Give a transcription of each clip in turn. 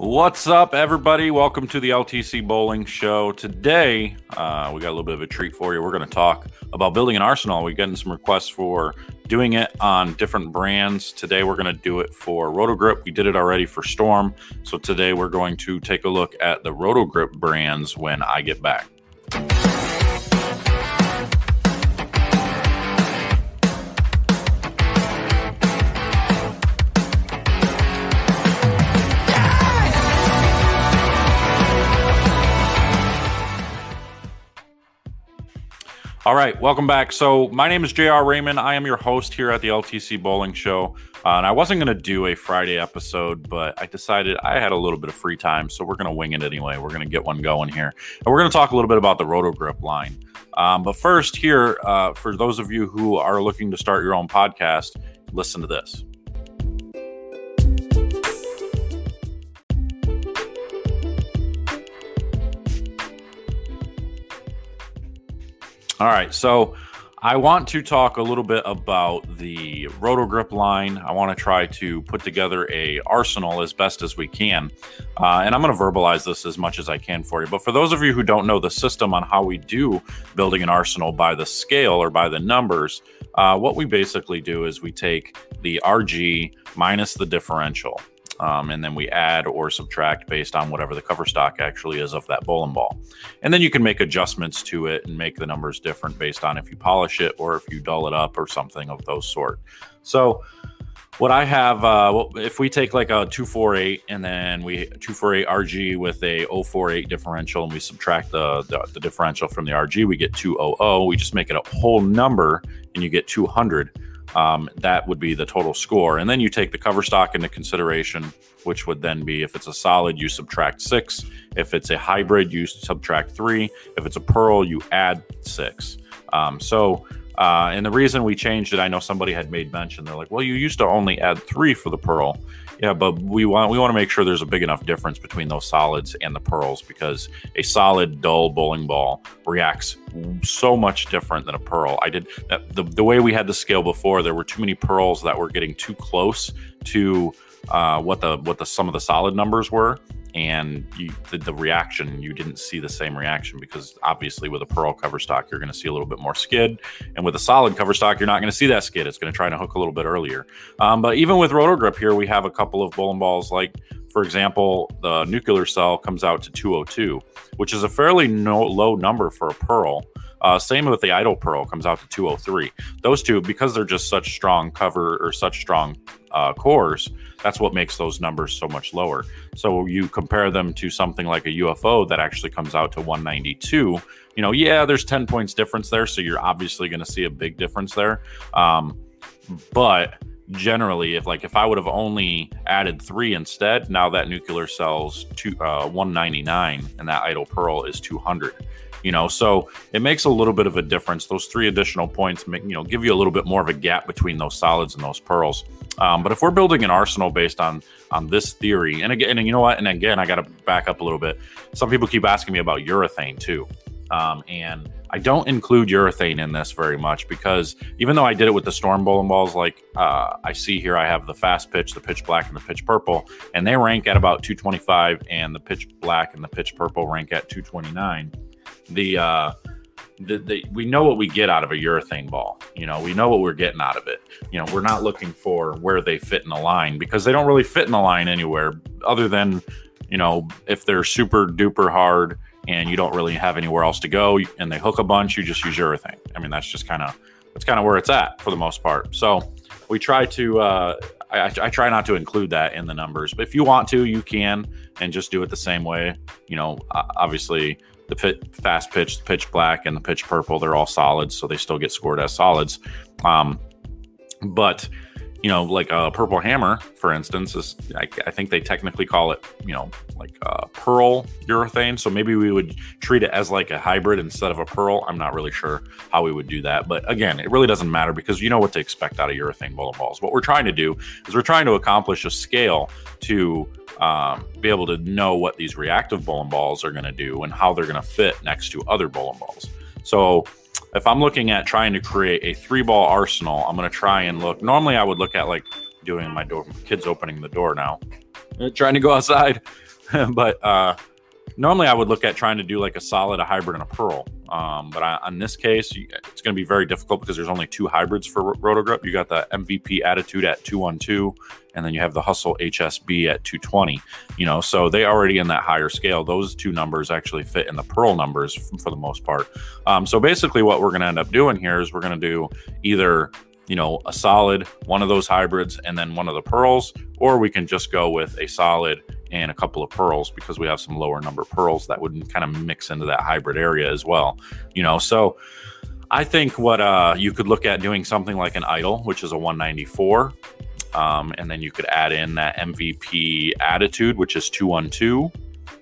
What's up, everybody? Welcome to the LTC Bowling Show. Today, uh, we got a little bit of a treat for you. We're going to talk about building an arsenal. We're getting some requests for doing it on different brands. Today, we're going to do it for Rotogrip. We did it already for Storm. So today, we're going to take a look at the Rotogrip brands when I get back. All right, welcome back. So, my name is JR Raymond. I am your host here at the LTC Bowling Show. Uh, and I wasn't going to do a Friday episode, but I decided I had a little bit of free time. So, we're going to wing it anyway. We're going to get one going here. And we're going to talk a little bit about the Rotogrip line. Um, but first, here, uh, for those of you who are looking to start your own podcast, listen to this. All right, so I want to talk a little bit about the Rotogrip line. I want to try to put together a arsenal as best as we can, uh, and I'm going to verbalize this as much as I can for you. But for those of you who don't know the system on how we do building an arsenal by the scale or by the numbers, uh, what we basically do is we take the RG minus the differential um, and then we add or subtract based on whatever the cover stock actually is of that bowling ball. And then you can make adjustments to it and make the numbers different based on if you polish it or if you dull it up or something of those sort. So what I have, uh, if we take like a 248 and then we 248 RG with a 048 differential and we subtract the, the, the differential from the RG, we get 200. We just make it a whole number and you get 200 um, that would be the total score. And then you take the cover stock into consideration, which would then be if it's a solid, you subtract six. If it's a hybrid, you subtract three. If it's a pearl, you add six. Um, so, uh, and the reason we changed it, I know somebody had made mention. They're like, well, you used to only add three for the pearl. Yeah, but we want we want to make sure there's a big enough difference between those solids and the pearls because a solid dull bowling ball reacts so much different than a pearl. I did that the, the way we had the scale before, there were too many pearls that were getting too close to uh, what the what the some of the solid numbers were and you, the, the, reaction you didn't see the same reaction because obviously with a pearl cover stock you're going to see a little bit more skid and with a solid cover stock you're not going to see that skid. It's going to try to hook a little bit earlier. Um, but even with Rotogrip here we have a couple of bowling balls like for example the nuclear cell comes out to 202 which is a fairly no, low number for a pearl uh, same with the idol pearl comes out to 203 those two because they're just such strong cover or such strong uh, cores, that's what makes those numbers so much lower. So you compare them to something like a UFO that actually comes out to 192. You know, yeah, there's 10 points difference there, so you're obviously going to see a big difference there. Um, but generally, if like if I would have only added three instead, now that nuclear cells to uh, 199 and that idol pearl is 200 you know? So it makes a little bit of a difference. Those three additional points make you know give you a little bit more of a gap between those solids and those pearls. Um, but if we're building an arsenal based on on this theory and again and you know what? And again i got to back up a little bit. Some people keep asking me about urethane too. Um, and I don't include urethane in this very much because even though I did it with the storm bowling balls, like uh, I see here, I have the fast pitch, the pitch black, and the pitch purple, and they rank at about 225, and the pitch black and the pitch purple rank at 229 the uh the, the, we know what we get out of a urethane ball. You know, we know what we're getting out of it. You know, we're not looking for where they fit in the line because they don't really fit in the line anywhere other than, you know, if they're super duper hard and you don't really have anywhere else to go and they hook a bunch, you just use urethane. I mean, that's just kind of that's kind of where it's at for the most part. So we try to. Uh, I, I try not to include that in the numbers, but if you want to, you can, and just do it the same way. You know, obviously, the pit, fast pitch, the pitch black, and the pitch purple, they're all solids, so they still get scored as solids. Um, but you know, like a purple hammer, for instance, is I, I, think they technically call it, you know, like a pearl urethane. So maybe we would treat it as like a hybrid instead of a pearl. I'm not really sure how we would do that, but again, it really doesn't matter because you know what to expect out of urethane bowling balls. What we're trying to do is we're trying to accomplish a scale to um, be able to know what these reactive bowling balls are going to do and how they're going to fit next to other bowling balls. So if I'm looking at trying to create a three ball arsenal, I'm going to try and look. Normally, I would look at like doing my door, kids opening the door now, uh, trying to go outside. but uh, normally I would look at trying to do like a solid, a hybrid, and a pearl. Um, but I, on this case, it's going to be very difficult because there's only two hybrids for Rotogrip. You got the MVP Attitude at 212, and then you have the Hustle HSB at 220. You know, so they already in that higher scale. Those two numbers actually fit in the pearl numbers for the most part. Um, so basically, what we're going to end up doing here is we're going to do either you know, a solid, one of those hybrids, and then one of the pearls, or we can just go with a solid and a couple of pearls because we have some lower number pearls that would kind of mix into that hybrid area as well. You know, so I think what uh, you could look at doing something like an idol, which is a 194. Um, and then you could add in that MVP attitude, which is 212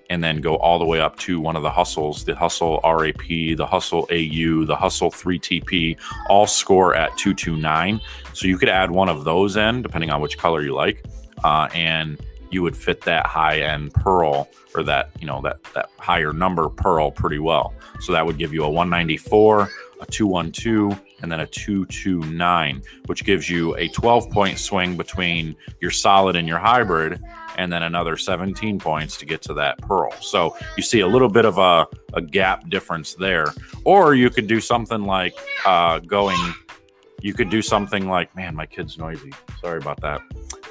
and then go all the way up to one of the hustles, the hustle RAP, the hustle AU, the hustle 3TP, all score at 229. So you could add one of those in, depending on which color you like, uh, and you would fit that high end pearl or that you know that that higher number pearl pretty well. So that would give you a 194, a 212, and then a 229, which gives you a 12 point swing between your solid and your hybrid and then another 17 points to get to that pearl. So you see a little bit of a, a gap difference there. Or you could do something like uh, going, you could do something like, man, my kid's noisy. Sorry about that.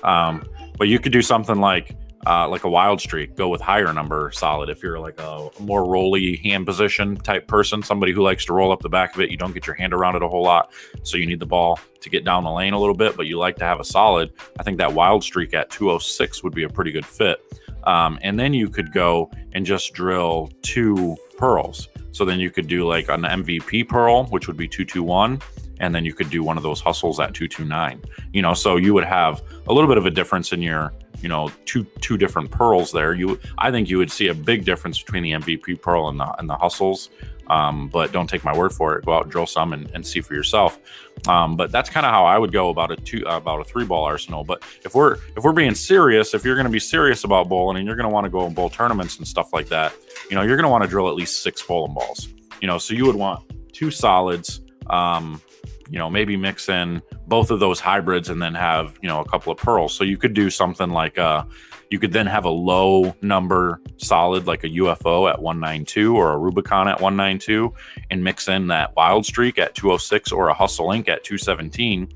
Um, but you could do something like, uh, like a wild streak, go with higher number solid. If you're like a more rolly hand position type person, somebody who likes to roll up the back of it, you don't get your hand around it a whole lot. So you need the ball to get down the lane a little bit, but you like to have a solid. I think that wild streak at 206 would be a pretty good fit. Um, and then you could go and just drill two pearls. So then you could do like an MVP pearl, which would be 221 and then you could do one of those hustles at 229 you know so you would have a little bit of a difference in your you know two two different pearls there. You i think you would see a big difference between the mvp pearl and the and the hustles. Um, but don't take my word for it. Go out and drill some and, and see for yourself. Um, but that's kind of how i would go about a two about a three ball arsenal. But if we're if we're being serious if you're going to be serious about bowling and you're going to want to go in bowl tournaments and stuff like that you know you're going to want to drill at least six bowling balls. You know so you would want two solids um, you know, maybe mix in both of those hybrids and then have, you know, a couple of pearls. So you could do something like uh you could then have a low number solid like a UFO at 192 or a Rubicon at 192 and mix in that wild streak at 206 or a hustle ink at 217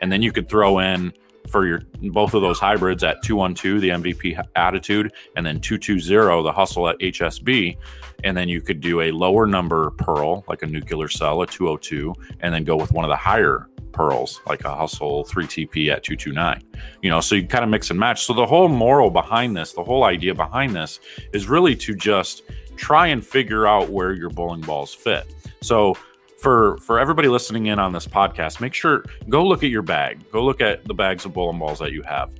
and then you could throw in for your both of those hybrids at 212 the MVP attitude and then 220 the hustle at HSB and then you could do a lower number pearl like a nuclear cell at 202 and then go with one of the higher pearls like a hustle 3TP at 229 you know so you kind of mix and match. So the whole moral behind this the whole idea behind this is really to just try and figure out where your bowling balls fit. So for for everybody listening in on this podcast, make sure go look at your bag. Go look at the bags of bowling balls that you have.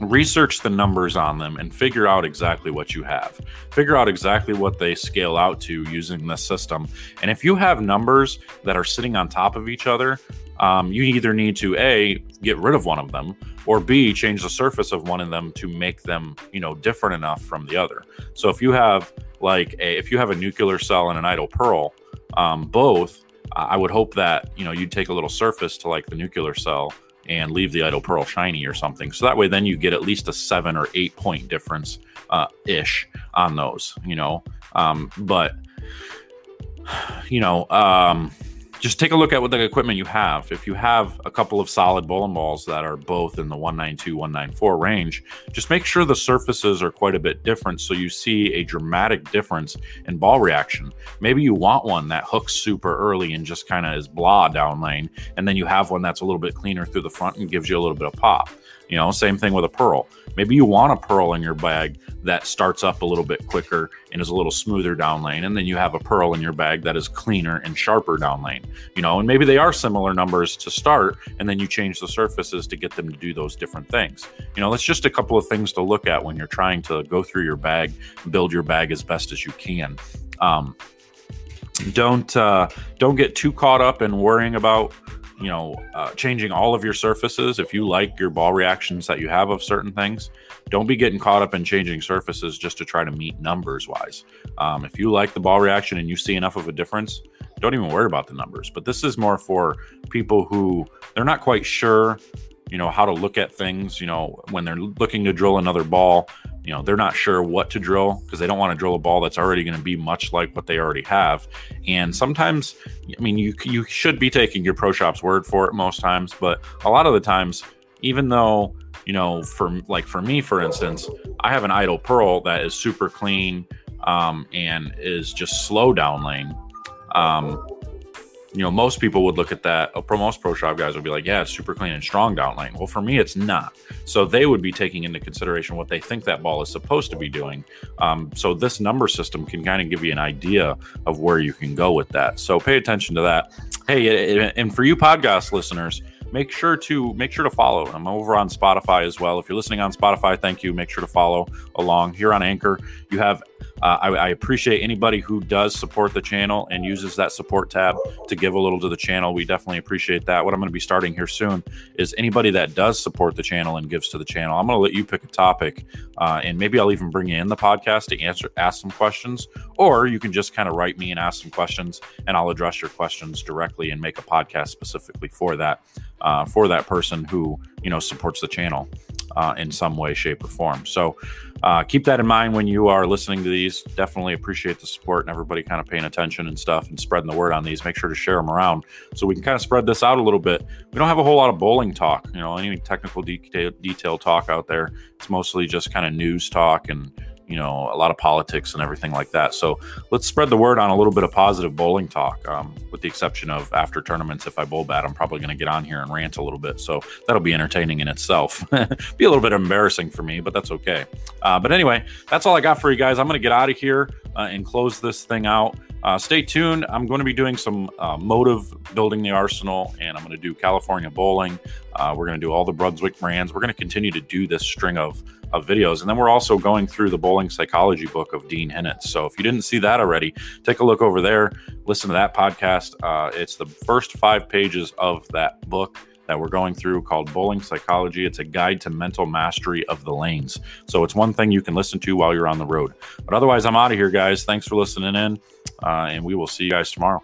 Research the numbers on them and figure out exactly what you have. Figure out exactly what they scale out to using this system. And if you have numbers that are sitting on top of each other, um, you either need to a get rid of one of them or b change the surface of one of them to make them you know different enough from the other so if you have like a if you have a nuclear cell and an idol pearl um, both, I would hope that you know you'd take a little surface to like the nuclear cell and leave the idol pearl shiny or something. So that way, then you get at least a seven or eight point difference uh, ish on those. You know, um, but you know, um, just take a look at what the equipment you have. If you have a couple of solid bowling balls that are both in the 192, 194 range, just make sure the surfaces are quite a bit different so you see a dramatic difference in ball reaction. Maybe you want one that hooks super early and just kind of is blah down lane, and then you have one that's a little bit cleaner through the front and gives you a little bit of pop. You know, same thing with a pearl. Maybe you want a pearl in your bag that starts up a little bit quicker and is a little smoother down lane. And then you have a pearl in your bag that is cleaner and sharper down lane. You know, and maybe they are similar numbers to start, and then you change the surfaces to get them to do those different things. You know, that's just a couple of things to look at when you're trying to go through your bag, build your bag as best as you can. Um, don't uh, don't get too caught up in worrying about you know, uh, changing all of your surfaces. If you like your ball reactions that you have of certain things, don't be getting caught up in changing surfaces just to try to meet numbers wise. Um, if you like the ball reaction and you see enough of a difference, don't even worry about the numbers. But this is more for people who they're not quite sure, you know, how to look at things, you know, when they're looking to drill another ball you know they're not sure what to drill because they don't want to drill a ball that's already going to be much like what they already have. And sometimes i mean you you should be taking your pro shop's word for it most times but a lot of the times even though you know for like for me for instance i have an idol pearl that is super clean um, and is just slow down lane um, you know, most people would look at that. Pro most pro shop guys would be like, "Yeah, it's super clean and strong down lane." Well, for me, it's not. So they would be taking into consideration what they think that ball is supposed to be doing. Um, so this number system can kind of give you an idea of where you can go with that. So pay attention to that. Hey, and for you podcast listeners, make sure to make sure to follow. I'm over on Spotify as well. If you're listening on Spotify, thank you. Make sure to follow along here on Anchor. You have uh, I, I, appreciate anybody who does support the channel and uses that support tab to give a little to the channel. We definitely appreciate that. What I'm going to be starting here soon is anybody that does support the channel and gives to the channel. I'm going to let you pick a topic, uh, and maybe I'll even bring you in the podcast to answer, ask some questions, or you can just kind of write me and ask some questions, and I'll address your questions directly and make a podcast specifically for that, uh, for that person who you know supports the channel uh, in some way, shape, or form. So uh, keep that in mind when you are listening to these. Definitely appreciate the support and everybody kind of paying attention and stuff and spreading the word on these. Make sure to share them around so we can kind of spread this out a little bit. We don't have a whole lot of bowling talk, you know, any technical detail, detail talk out there. It's mostly just kind of news talk and you know a lot of politics and everything like that. So let's spread the word on a little bit of positive bowling talk. Um, with the exception of after tournaments, if I bowl bad, I'm probably going to get on here and rant a little bit. So that'll be entertaining in itself. be a little bit embarrassing for me, but that's okay. Uh, but anyway, that's all I got for you guys. I'm going to get out of here uh, and close this thing out. Uh, stay tuned. I'm going to be doing some uh, motive building the arsenal, and I'm going to do California bowling. Uh, we're going to do all the Brunswick brands. We're going to continue to do this string of, of videos. And then we're also going through the bowling psychology book of Dean Hinitz. So if you didn't see that already, take a look over there. Listen to that podcast. Uh, it's the first five pages of that book that we're going through called Bowling Psychology. It's a guide to mental mastery of the lanes. So it's one thing you can listen to while you're on the road. But otherwise, I'm out of here, guys. Thanks for listening in, uh, and we will see you guys tomorrow.